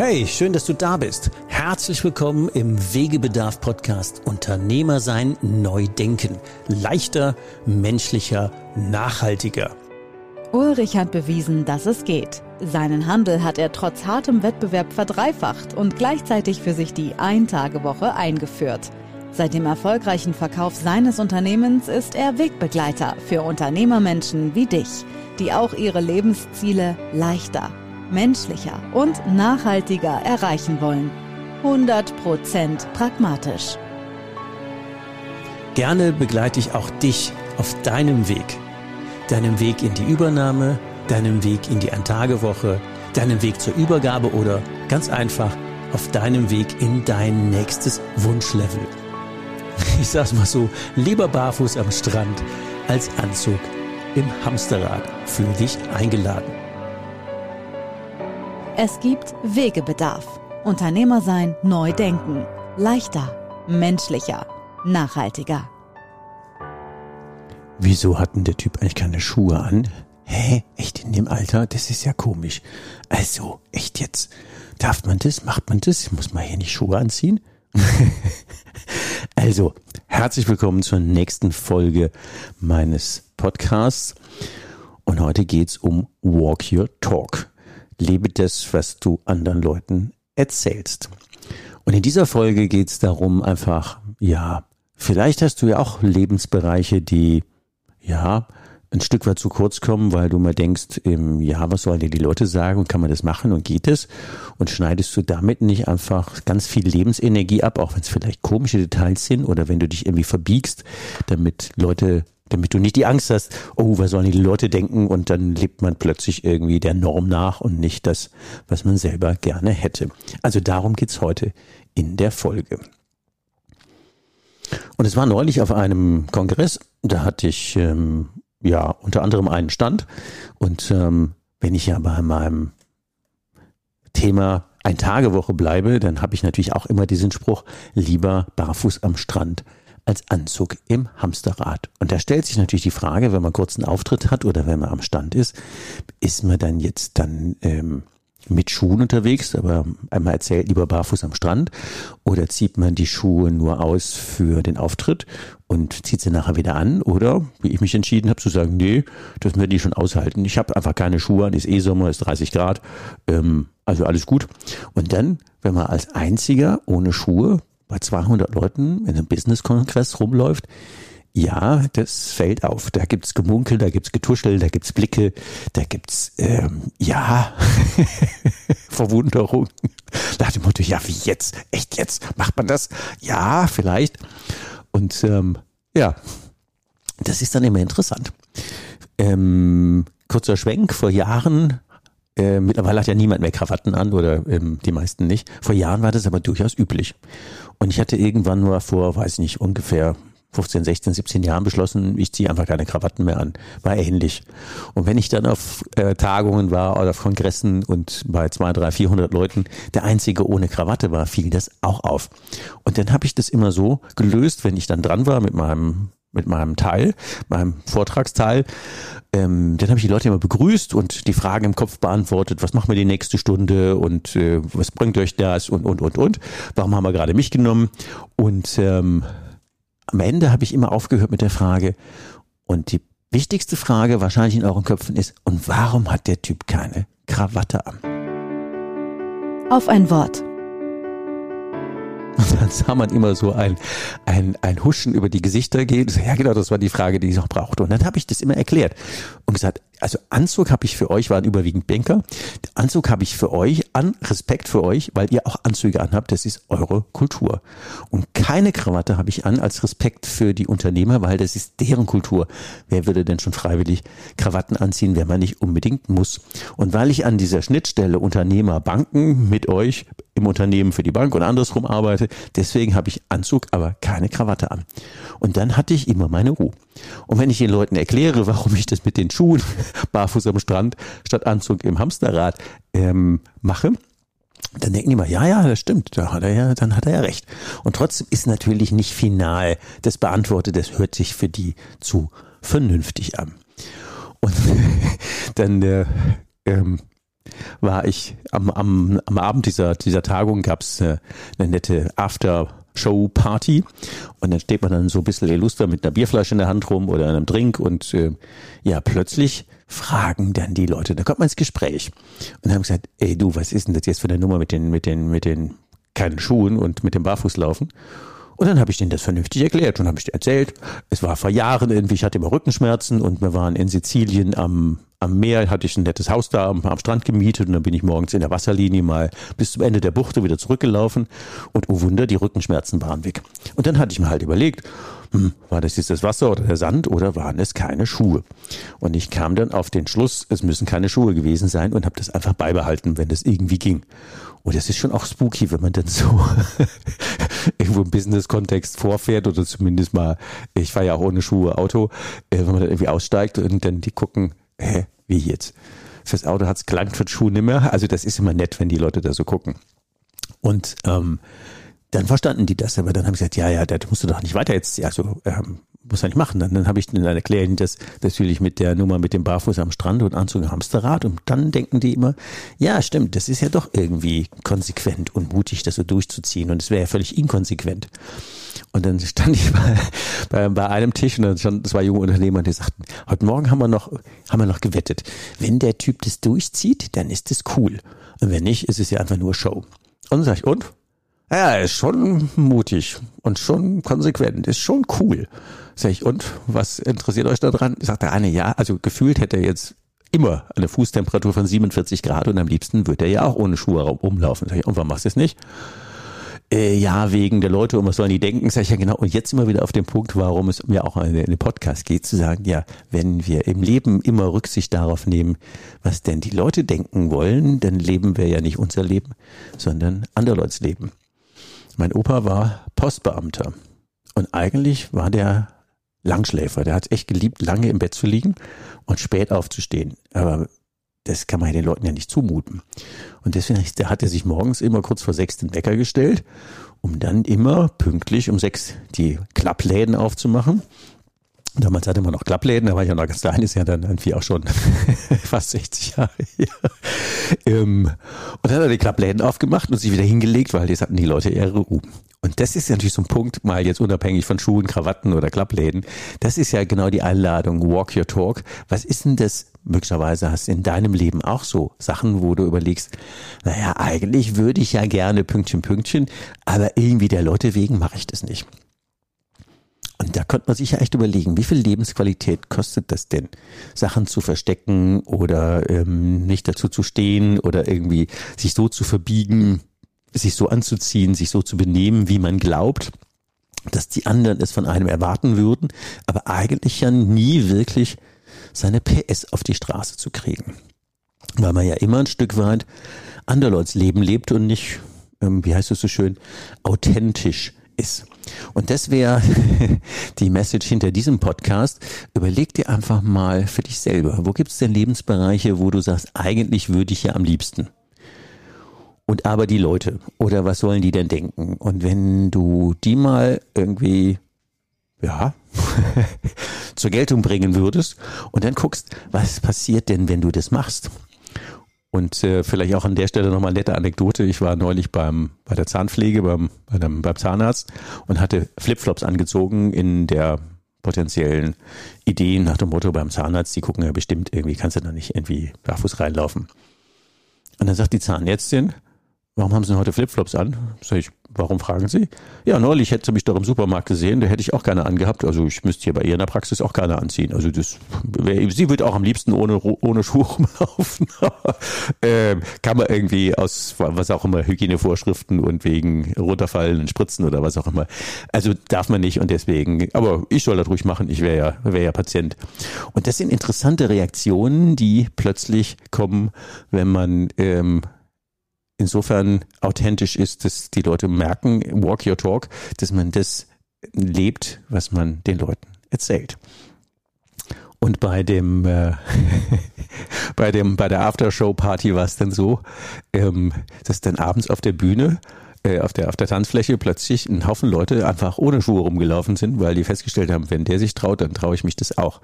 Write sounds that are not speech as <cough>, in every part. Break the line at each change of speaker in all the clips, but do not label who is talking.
Hey, schön, dass du da bist. Herzlich willkommen im Wegebedarf Podcast Unternehmer sein, neu denken. Leichter, menschlicher, nachhaltiger.
Ulrich hat bewiesen, dass es geht. Seinen Handel hat er trotz hartem Wettbewerb verdreifacht und gleichzeitig für sich die Ein-Tage-Woche eingeführt. Seit dem erfolgreichen Verkauf seines Unternehmens ist er Wegbegleiter für Unternehmermenschen wie dich, die auch ihre Lebensziele leichter, menschlicher und nachhaltiger erreichen wollen. 100% pragmatisch.
Gerne begleite ich auch dich auf deinem Weg. Deinem Weg in die Übernahme, deinem Weg in die Eintagewoche, deinem Weg zur Übergabe oder ganz einfach auf deinem Weg in dein nächstes Wunschlevel. <laughs> Ich sag's mal so, lieber barfuß am Strand als Anzug im Hamsterrad für dich eingeladen.
Es gibt Wegebedarf. Unternehmer sein, neu denken. Leichter, menschlicher, nachhaltiger.
Wieso hat denn der Typ eigentlich keine Schuhe an? Hä? Echt in dem Alter? Das ist ja komisch. Also, echt jetzt? Darf man das? Macht man das? Muss man hier nicht Schuhe anziehen? <laughs> also, herzlich willkommen zur nächsten Folge meines Podcasts. Und heute geht's um Walk Your Talk lebe das, was du anderen Leuten erzählst. Und in dieser Folge geht es darum, einfach, ja, vielleicht hast du ja auch Lebensbereiche, die, ja, ein Stück weit zu kurz kommen, weil du mal denkst, ähm, ja, was sollen dir die Leute sagen und kann man das machen und geht es? Und schneidest du damit nicht einfach ganz viel Lebensenergie ab, auch wenn es vielleicht komische Details sind oder wenn du dich irgendwie verbiegst, damit Leute damit du nicht die Angst hast, oh, was sollen die Leute denken und dann lebt man plötzlich irgendwie der Norm nach und nicht das, was man selber gerne hätte. Also darum geht's heute in der Folge. Und es war neulich auf einem Kongress, da hatte ich ähm, ja unter anderem einen Stand und ähm, wenn ich ja bei meinem Thema ein Tagewoche bleibe, dann habe ich natürlich auch immer diesen Spruch, lieber barfuß am Strand als Anzug im Hamsterrad. Und da stellt sich natürlich die Frage, wenn man kurz einen Auftritt hat oder wenn man am Stand ist, ist man dann jetzt dann ähm, mit Schuhen unterwegs, aber einmal erzählt, lieber barfuß am Strand, oder zieht man die Schuhe nur aus für den Auftritt und zieht sie nachher wieder an, oder wie ich mich entschieden habe zu sagen, nee, das werden die schon aushalten. Ich habe einfach keine Schuhe an, ist eh Sommer, ist 30 Grad, ähm, also alles gut. Und dann, wenn man als einziger ohne Schuhe bei 200 Leuten in einem Business-Kongress rumläuft, ja, das fällt auf. Da gibt's Gemunkel, da gibt's Getuschel, da gibt's Blicke, da gibt's ähm, ja <laughs> Verwunderung. Nach dem Motto, ja, wie jetzt? Echt jetzt? Macht man das? Ja, vielleicht. Und ähm, ja, das ist dann immer interessant. Ähm, kurzer Schwenk, vor Jahren äh, mittlerweile hat ja niemand mehr Krawatten an oder ähm, die meisten nicht. Vor Jahren war das aber durchaus üblich. Und ich hatte irgendwann nur vor, weiß ich nicht, ungefähr 15, 16, 17 Jahren beschlossen, ich ziehe einfach keine Krawatten mehr an. War ähnlich. Und wenn ich dann auf äh, Tagungen war oder auf Kongressen und bei zwei, drei, 400 Leuten der Einzige ohne Krawatte war, fiel das auch auf. Und dann habe ich das immer so gelöst, wenn ich dann dran war mit meinem mit meinem Teil, meinem Vortragsteil. Ähm, dann habe ich die Leute immer begrüßt und die Fragen im Kopf beantwortet, was machen wir die nächste Stunde und äh, was bringt euch das und und und und. Warum haben wir gerade mich genommen? Und ähm, am Ende habe ich immer aufgehört mit der Frage, und die wichtigste Frage wahrscheinlich in euren Köpfen ist, und warum hat der Typ keine Krawatte an?
Auf ein Wort.
Und dann sah man immer so ein, ein, ein Huschen über die Gesichter gehen. Ja, genau, das war die Frage, die ich noch brauchte. Und dann habe ich das immer erklärt und gesagt, also Anzug habe ich für euch, waren überwiegend Banker. Anzug habe ich für euch an, Respekt für euch, weil ihr auch Anzüge anhabt, das ist eure Kultur. Und keine Krawatte habe ich an als Respekt für die Unternehmer, weil das ist deren Kultur. Wer würde denn schon freiwillig Krawatten anziehen, wenn man nicht unbedingt muss? Und weil ich an dieser Schnittstelle Unternehmer Banken mit euch im Unternehmen für die Bank und andersrum arbeite, deswegen habe ich Anzug, aber keine Krawatte an. Und dann hatte ich immer meine Ruhe. Und wenn ich den Leuten erkläre, warum ich das mit den Schuhen <laughs> barfuß am Strand statt Anzug im Hamsterrad ähm, mache, dann denken die mal, ja, ja, das stimmt, da hat er ja, dann hat er ja recht. Und trotzdem ist natürlich nicht final das beantwortet, das hört sich für die zu vernünftig an. Und <laughs> dann äh, ähm, war ich am, am, am Abend dieser, dieser Tagung gab's äh, eine nette After Show Party und dann steht man dann so ein bisschen illuster mit einer Bierflasche in der Hand rum oder einem Drink und äh, ja, plötzlich fragen dann die Leute, da kommt man ins Gespräch und haben gesagt, ey du, was ist denn das jetzt für eine Nummer mit den, mit den, mit den keinen Schuhen und mit dem Barfußlaufen? Und dann habe ich denen das vernünftig erklärt und habe ich erzählt. Es war vor Jahren irgendwie, ich hatte immer Rückenschmerzen und wir waren in Sizilien am, am Meer, hatte ich ein nettes Haus da am, am Strand gemietet und dann bin ich morgens in der Wasserlinie mal bis zum Ende der Buchte wieder zurückgelaufen und oh Wunder, die Rückenschmerzen waren weg. Und dann hatte ich mir halt überlegt, hm, war das jetzt das Wasser oder der Sand oder waren es keine Schuhe? Und ich kam dann auf den Schluss, es müssen keine Schuhe gewesen sein und habe das einfach beibehalten, wenn das irgendwie ging. Und das ist schon auch spooky, wenn man dann so <laughs> irgendwo im Business-Kontext vorfährt oder zumindest mal, ich fahre ja auch ohne Schuhe Auto, äh, wenn man dann irgendwie aussteigt und dann die gucken, hä, wie jetzt? Fürs Auto hat's gelangt, für die Schuhe nimmer. Also das ist immer nett, wenn die Leute da so gucken. Und ähm, dann verstanden die das, aber dann haben sie gesagt, ja, ja, das musst du doch nicht weiter jetzt, also ähm, muss er nicht machen. Dann, dann habe ich dann erklärt, das natürlich mit der Nummer mit dem Barfuß am Strand und Anzug im Hamsterrad und dann denken die immer, ja, stimmt, das ist ja doch irgendwie konsequent und mutig, das so durchzuziehen und es wäre ja völlig inkonsequent. Und dann stand ich bei, bei, bei einem Tisch und dann stand zwei junge Unternehmer, die sagten, heute Morgen haben wir noch, haben wir noch gewettet. Wenn der Typ das durchzieht, dann ist es cool. Und wenn nicht, ist es ja einfach nur Show. Und dann sag ich, und? Ja, ist schon mutig und schon konsequent, ist schon cool. Sag ich, und was interessiert euch daran? Sagt der eine, ja, also gefühlt hätte er jetzt immer eine Fußtemperatur von 47 Grad und am liebsten würde er ja auch ohne Schuhe rumlaufen. Sag ich, und warum machst du es nicht? Äh, ja, wegen der Leute und was sollen die denken, sag ich ja genau. Und jetzt immer wieder auf dem Punkt, warum es mir auch in den Podcast geht, zu sagen, ja, wenn wir im Leben immer Rücksicht darauf nehmen, was denn die Leute denken wollen, dann leben wir ja nicht unser Leben, sondern andere Leute Leben. Mein Opa war Postbeamter und eigentlich war der Langschläfer. Der hat es echt geliebt, lange im Bett zu liegen und spät aufzustehen. Aber das kann man den Leuten ja nicht zumuten. Und deswegen hat er sich morgens immer kurz vor sechs den Wecker gestellt, um dann immer pünktlich um sechs die Klappläden aufzumachen Damals hatte man noch Klappläden, da war ich ja noch ganz klein, ist ja dann irgendwie auch schon <laughs> fast 60 Jahre her. Ähm, und dann hat er die Klappläden aufgemacht und sich wieder hingelegt, weil jetzt hatten die Leute ihre Ruhe. Und das ist natürlich so ein Punkt, mal jetzt unabhängig von Schuhen, Krawatten oder Klappläden. Das ist ja genau die Einladung, walk your talk. Was ist denn das? Möglicherweise hast du in deinem Leben auch so Sachen, wo du überlegst, naja, eigentlich würde ich ja gerne Pünktchen, Pünktchen, aber irgendwie der Leute wegen mache ich das nicht. Und da könnte man sich ja echt überlegen, wie viel Lebensqualität kostet das denn, Sachen zu verstecken oder ähm, nicht dazu zu stehen oder irgendwie sich so zu verbiegen, sich so anzuziehen, sich so zu benehmen, wie man glaubt, dass die anderen es von einem erwarten würden, aber eigentlich ja nie wirklich seine PS auf die Straße zu kriegen. Weil man ja immer ein Stück weit anderleuts Leben lebt und nicht, ähm, wie heißt es so schön, authentisch ist. Und das wäre <laughs> die Message hinter diesem Podcast. Überleg dir einfach mal für dich selber, wo gibt es denn Lebensbereiche, wo du sagst, eigentlich würde ich ja am liebsten. Und aber die Leute, oder was sollen die denn denken? Und wenn du die mal irgendwie, ja, <laughs> zur Geltung bringen würdest und dann guckst, was passiert denn, wenn du das machst? Und äh, vielleicht auch an der Stelle nochmal nette Anekdote. Ich war neulich beim, bei der Zahnpflege, beim, bei dem, beim Zahnarzt und hatte Flipflops angezogen in der potenziellen Idee nach dem Motto beim Zahnarzt, die gucken ja bestimmt irgendwie, kannst du da nicht irgendwie barfuß reinlaufen. Und dann sagt die Zahnärztin, warum haben Sie denn heute Flipflops an? Sag ich, Warum fragen Sie? Ja, neulich hätte sie mich doch im Supermarkt gesehen, da hätte ich auch gerne angehabt. Also ich müsste hier bei ihr in der Praxis auch gerne anziehen. Also das, sie wird auch am liebsten ohne, ohne Schuhe <laughs> rumlaufen. <laughs> ähm, kann man irgendwie aus, was auch immer, Hygienevorschriften und wegen runterfallenden Spritzen oder was auch immer. Also darf man nicht und deswegen, aber ich soll das ruhig machen, ich wäre ja, wäre ja Patient. Und das sind interessante Reaktionen, die plötzlich kommen, wenn man, ähm, insofern authentisch ist, dass die Leute merken, walk your talk, dass man das lebt, was man den Leuten erzählt. Und bei dem, äh, <laughs> bei dem, bei der Aftershow-Party war es dann so, ähm, dass dann abends auf der Bühne äh, auf der auf der Tanzfläche plötzlich ein Haufen Leute einfach ohne Schuhe rumgelaufen sind, weil die festgestellt haben, wenn der sich traut, dann traue ich mich das auch.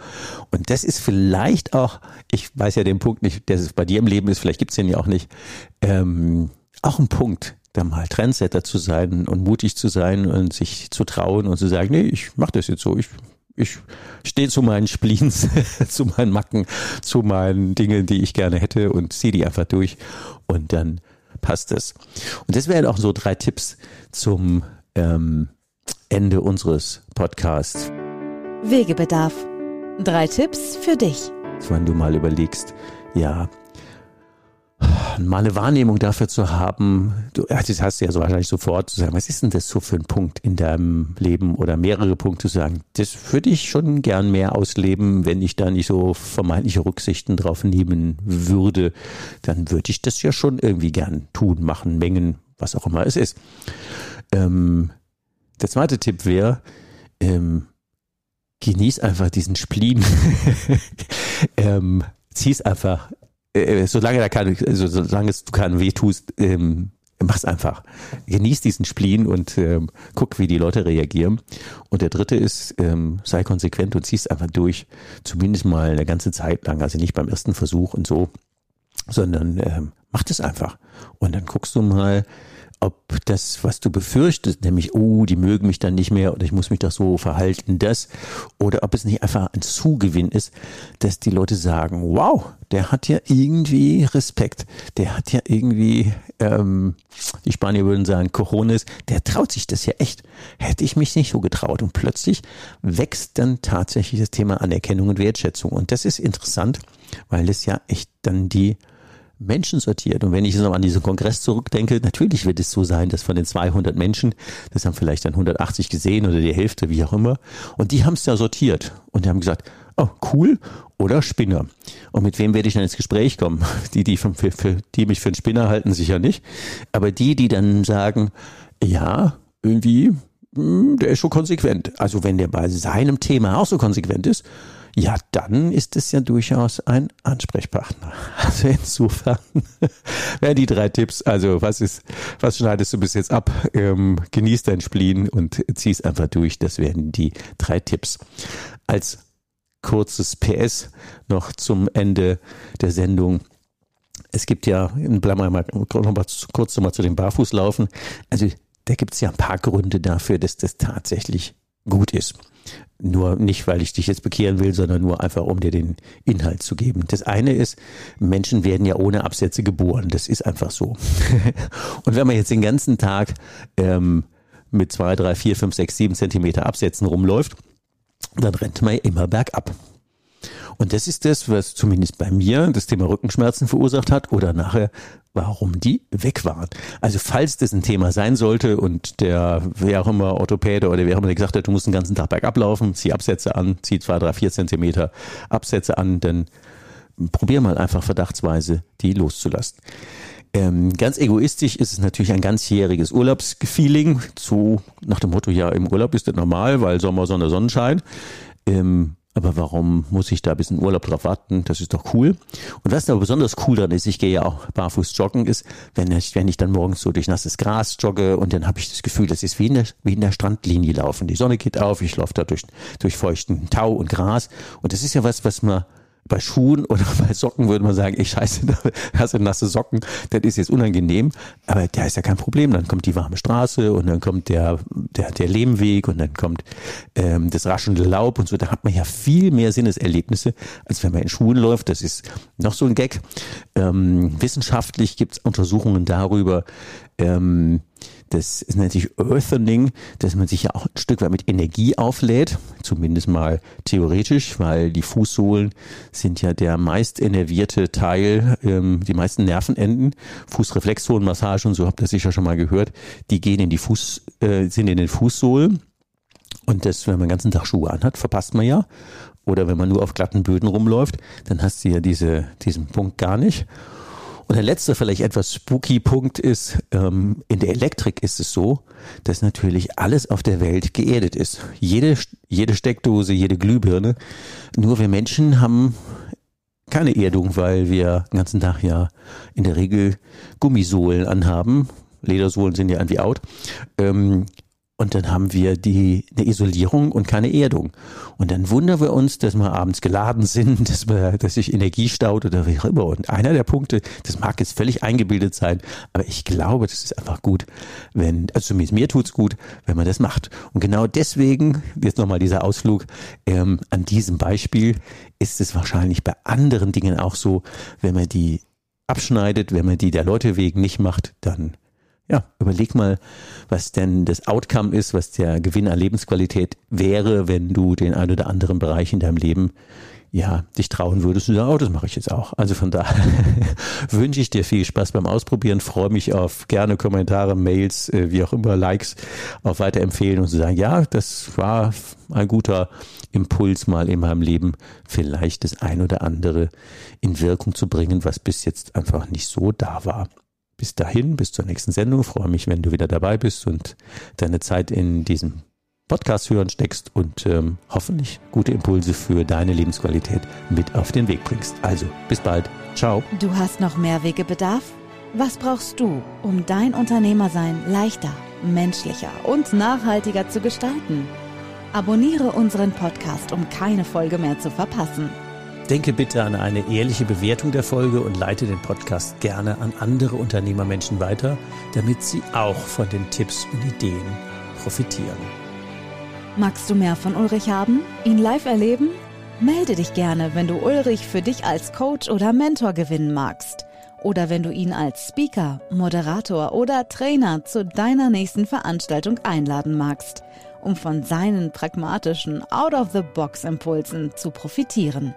Und das ist vielleicht auch, ich weiß ja den Punkt nicht, der es bei dir im Leben ist, vielleicht gibt's den ja auch nicht, ähm, auch ein Punkt, da mal Trendsetter zu sein und mutig zu sein und sich zu trauen und zu sagen, nee, ich mach das jetzt so, ich ich stehe zu meinen Spleens, <laughs> zu meinen Macken, zu meinen Dingen, die ich gerne hätte und ziehe die einfach durch und dann passt es. Und das wären auch so drei Tipps zum ähm, Ende unseres Podcasts.
Wegebedarf. Drei Tipps für dich.
Wenn du mal überlegst, ja, mal eine Wahrnehmung dafür zu haben, du das hast du ja so wahrscheinlich sofort zu sagen, was ist denn das so für ein Punkt in deinem Leben oder mehrere Punkte zu sagen, das würde ich schon gern mehr ausleben, wenn ich da nicht so vermeintliche Rücksichten drauf nehmen würde, dann würde ich das ja schon irgendwie gern tun, machen, mengen, was auch immer es ist. Ähm, der zweite Tipp wäre, ähm, genieß einfach diesen Spleen. <laughs> ähm, zieh's einfach äh, solange da keine, also solange es du keinen weh tust, ähm, mach's einfach. Genieß diesen Spleen und ähm, guck, wie die Leute reagieren. Und der dritte ist, ähm, sei konsequent und zieh's einfach durch. Zumindest mal eine ganze Zeit lang. Also nicht beim ersten Versuch und so, sondern ähm, mach das einfach. Und dann guckst du mal, ob das, was du befürchtest, nämlich, oh, die mögen mich dann nicht mehr oder ich muss mich doch so verhalten, das, oder ob es nicht einfach ein Zugewinn ist, dass die Leute sagen, wow, der hat ja irgendwie Respekt, der hat ja irgendwie, ähm, die Spanier würden sagen, Cojones, der traut sich das ja echt. Hätte ich mich nicht so getraut. Und plötzlich wächst dann tatsächlich das Thema Anerkennung und Wertschätzung. Und das ist interessant, weil es ja echt dann die Menschen sortiert. Und wenn ich jetzt noch an diesen Kongress zurückdenke, natürlich wird es so sein, dass von den 200 Menschen, das haben vielleicht dann 180 gesehen oder die Hälfte, wie auch immer, und die haben es ja sortiert und die haben gesagt, oh, cool oder Spinner. Und mit wem werde ich dann ins Gespräch kommen? <laughs> Die, die, für, für, die mich für einen Spinner halten, sicher nicht. Aber die, die dann sagen, ja, irgendwie, hm, der ist schon konsequent. Also wenn der bei seinem Thema auch so konsequent ist, ja, dann ist es ja durchaus ein Ansprechpartner. <laughs> Also insofern <laughs> wären die drei Tipps. Also was ist, was schneidest du bis jetzt ab? Ähm, genieß dein Spleen und zieh's einfach durch. Das wären die drei Tipps. Als kurzes PS noch zum Ende der Sendung. Es gibt ja, bleiben wir mal kurz nochmal zu dem Barfußlaufen. Also da gibt es ja ein paar Gründe dafür, dass das tatsächlich gut ist. Nur nicht, weil ich dich jetzt bekehren will, sondern nur einfach, um dir den Inhalt zu geben. Das eine ist, Menschen werden ja ohne Absätze geboren. Das ist einfach so. <laughs> Und wenn man jetzt den ganzen Tag ähm, mit zwei, drei, vier, fünf, sechs, sieben Zentimeter Absätzen rumläuft, dann rennt man immer bergab. Und das ist das, was zumindest bei mir das Thema Rückenschmerzen verursacht hat oder nachher, warum die weg waren. Also falls das ein Thema sein sollte und der, wer auch immer, Orthopäde oder wer auch immer gesagt hat, du musst den ganzen Tag bergab laufen, zieh Absätze an, zieh zwei, drei, vier Zentimeter Absätze an, dann probier mal einfach verdachtsweise die loszulassen. Ähm, ganz egoistisch ist es natürlich ein ganzjähriges Urlaubsfeeling, so nach dem Motto, ja, im Urlaub ist das normal, weil Sommer, Sonne, Sonnenschein. Ähm, aber warum muss ich da bis in Urlaub drauf warten? Das ist doch cool. Und was da besonders cool dran ist, ich gehe ja auch barfuß joggen, ist, wenn ich, wenn ich dann morgens so durch nasses Gras jogge und dann habe ich das Gefühl, das ist wie in, der, wie in der Strandlinie laufen. Die Sonne geht auf, ich laufe da durch, durch feuchten Tau und Gras. Und das ist ja was, was man bei Schuhen <laughs> oder bei Socken würde man sagen, ich scheiße, da hast du nasse Socken, das ist jetzt unangenehm, aber der ist ja kein Problem. Dann kommt die warme Straße und dann kommt der, der, der Lehmweg und dann kommt ähm, das raschelnde Laub und so. Da hat man ja viel mehr Sinneserlebnisse, als wenn man in Schuhen läuft. Das ist noch so ein Gag. Ähm, wissenschaftlich gibt es Untersuchungen darüber, ähm, das ist natürlich Earthening, dass man sich ja auch ein Stück weit mit Energie auflädt, zumindest mal theoretisch, weil die Fußsohlen sind ja der meist innervierte Teil, ähm, die meisten Nervenenden, Fußreflexzonenmassage und so habt ihr sicher schon mal gehört, die gehen in die Fuß, äh, sind in den Fußsohlen. Und das, wenn man den ganzen Tag Schuhe anhat, verpasst man ja. Oder wenn man nur auf glatten Böden rumläuft, dann hast du ja diese, diesen Punkt gar nicht. Und der letzte, vielleicht etwas spooky Punkt ist, ähm, in der Elektrik ist es so, dass natürlich alles auf der Welt geerdet ist. Jede, jede Steckdose, jede Glühbirne. Nur wir Menschen haben keine Erdung, weil wir den ganzen Tag ja in der Regel Gummisohlen anhaben. Ledersohlen sind ja irgendwie out. Ähm, und dann haben wir die, eine Isolierung und keine Erdung. Und dann wundern wir uns, dass wir abends geladen sind, <laughs> dass, wir, dass sich Energie staut oder wie auch immer. Und einer der Punkte, das mag jetzt völlig eingebildet sein, aber ich glaube, das ist einfach gut, wenn, also zumindest mir tut's gut, wenn man das macht. Und genau deswegen, jetzt nochmal dieser Ausflug, ähm, an diesem Beispiel ist es wahrscheinlich bei anderen Dingen auch so, wenn man die abschneidet, wenn man die der Leute wegen nicht macht, dann ja, überleg mal, was denn das Outcome ist, was der Gewinn an Lebensqualität wäre, wenn du den ein oder anderen Bereich in deinem Leben ja, dich trauen würdest und sagen, oh, das mache ich jetzt auch. Also von daher <laughs> wünsche ich dir viel Spaß beim Ausprobieren, freue mich auf gerne Kommentare, Mails, äh, wie auch immer, Likes, auf weiterempfehlen und zu sagen, ja, das war ein guter Impuls mal in meinem Leben, vielleicht das ein oder andere in Wirkung zu bringen, was bis jetzt einfach nicht so da war. Bis dahin, bis zur nächsten Sendung. freue mich, wenn du wieder dabei bist und deine Zeit in diesem Podcast hören steckst und ähm, hoffentlich gute Impulse für deine Lebensqualität mit auf den Weg bringst. Also, bis bald. Ciao.
Du hast noch mehr Wegebedarf? Was brauchst du, um dein Unternehmersein leichter, menschlicher und nachhaltiger zu gestalten? Abonniere unseren Podcast, um keine Folge mehr zu verpassen.
Denke bitte an eine ehrliche Bewertung der Folge und leite den Podcast gerne an andere Unternehmermenschen weiter, damit sie auch von den Tipps und Ideen profitieren.
Magst du mehr von Ulrich haben? Ihn live erleben? Melde dich gerne, wenn du Ulrich für dich als Coach oder Mentor gewinnen magst. Oder wenn du ihn als Speaker, Moderator oder Trainer zu deiner nächsten Veranstaltung einladen magst, um von seinen pragmatischen Out-of-the-Box-Impulsen zu profitieren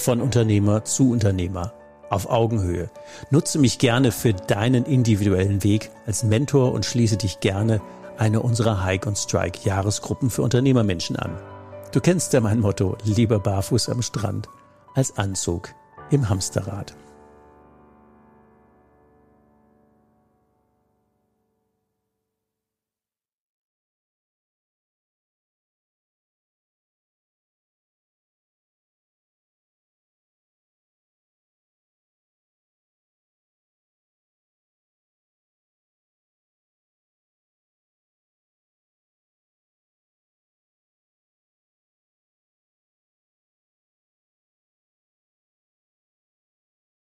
von Unternehmer zu Unternehmer auf Augenhöhe. Nutze mich gerne für deinen individuellen Weg als Mentor und schließe dich gerne eine unserer Hike und Strike Jahresgruppen für Unternehmermenschen an. Du kennst ja mein Motto, lieber barfuß am Strand als Anzug im Hamsterrad.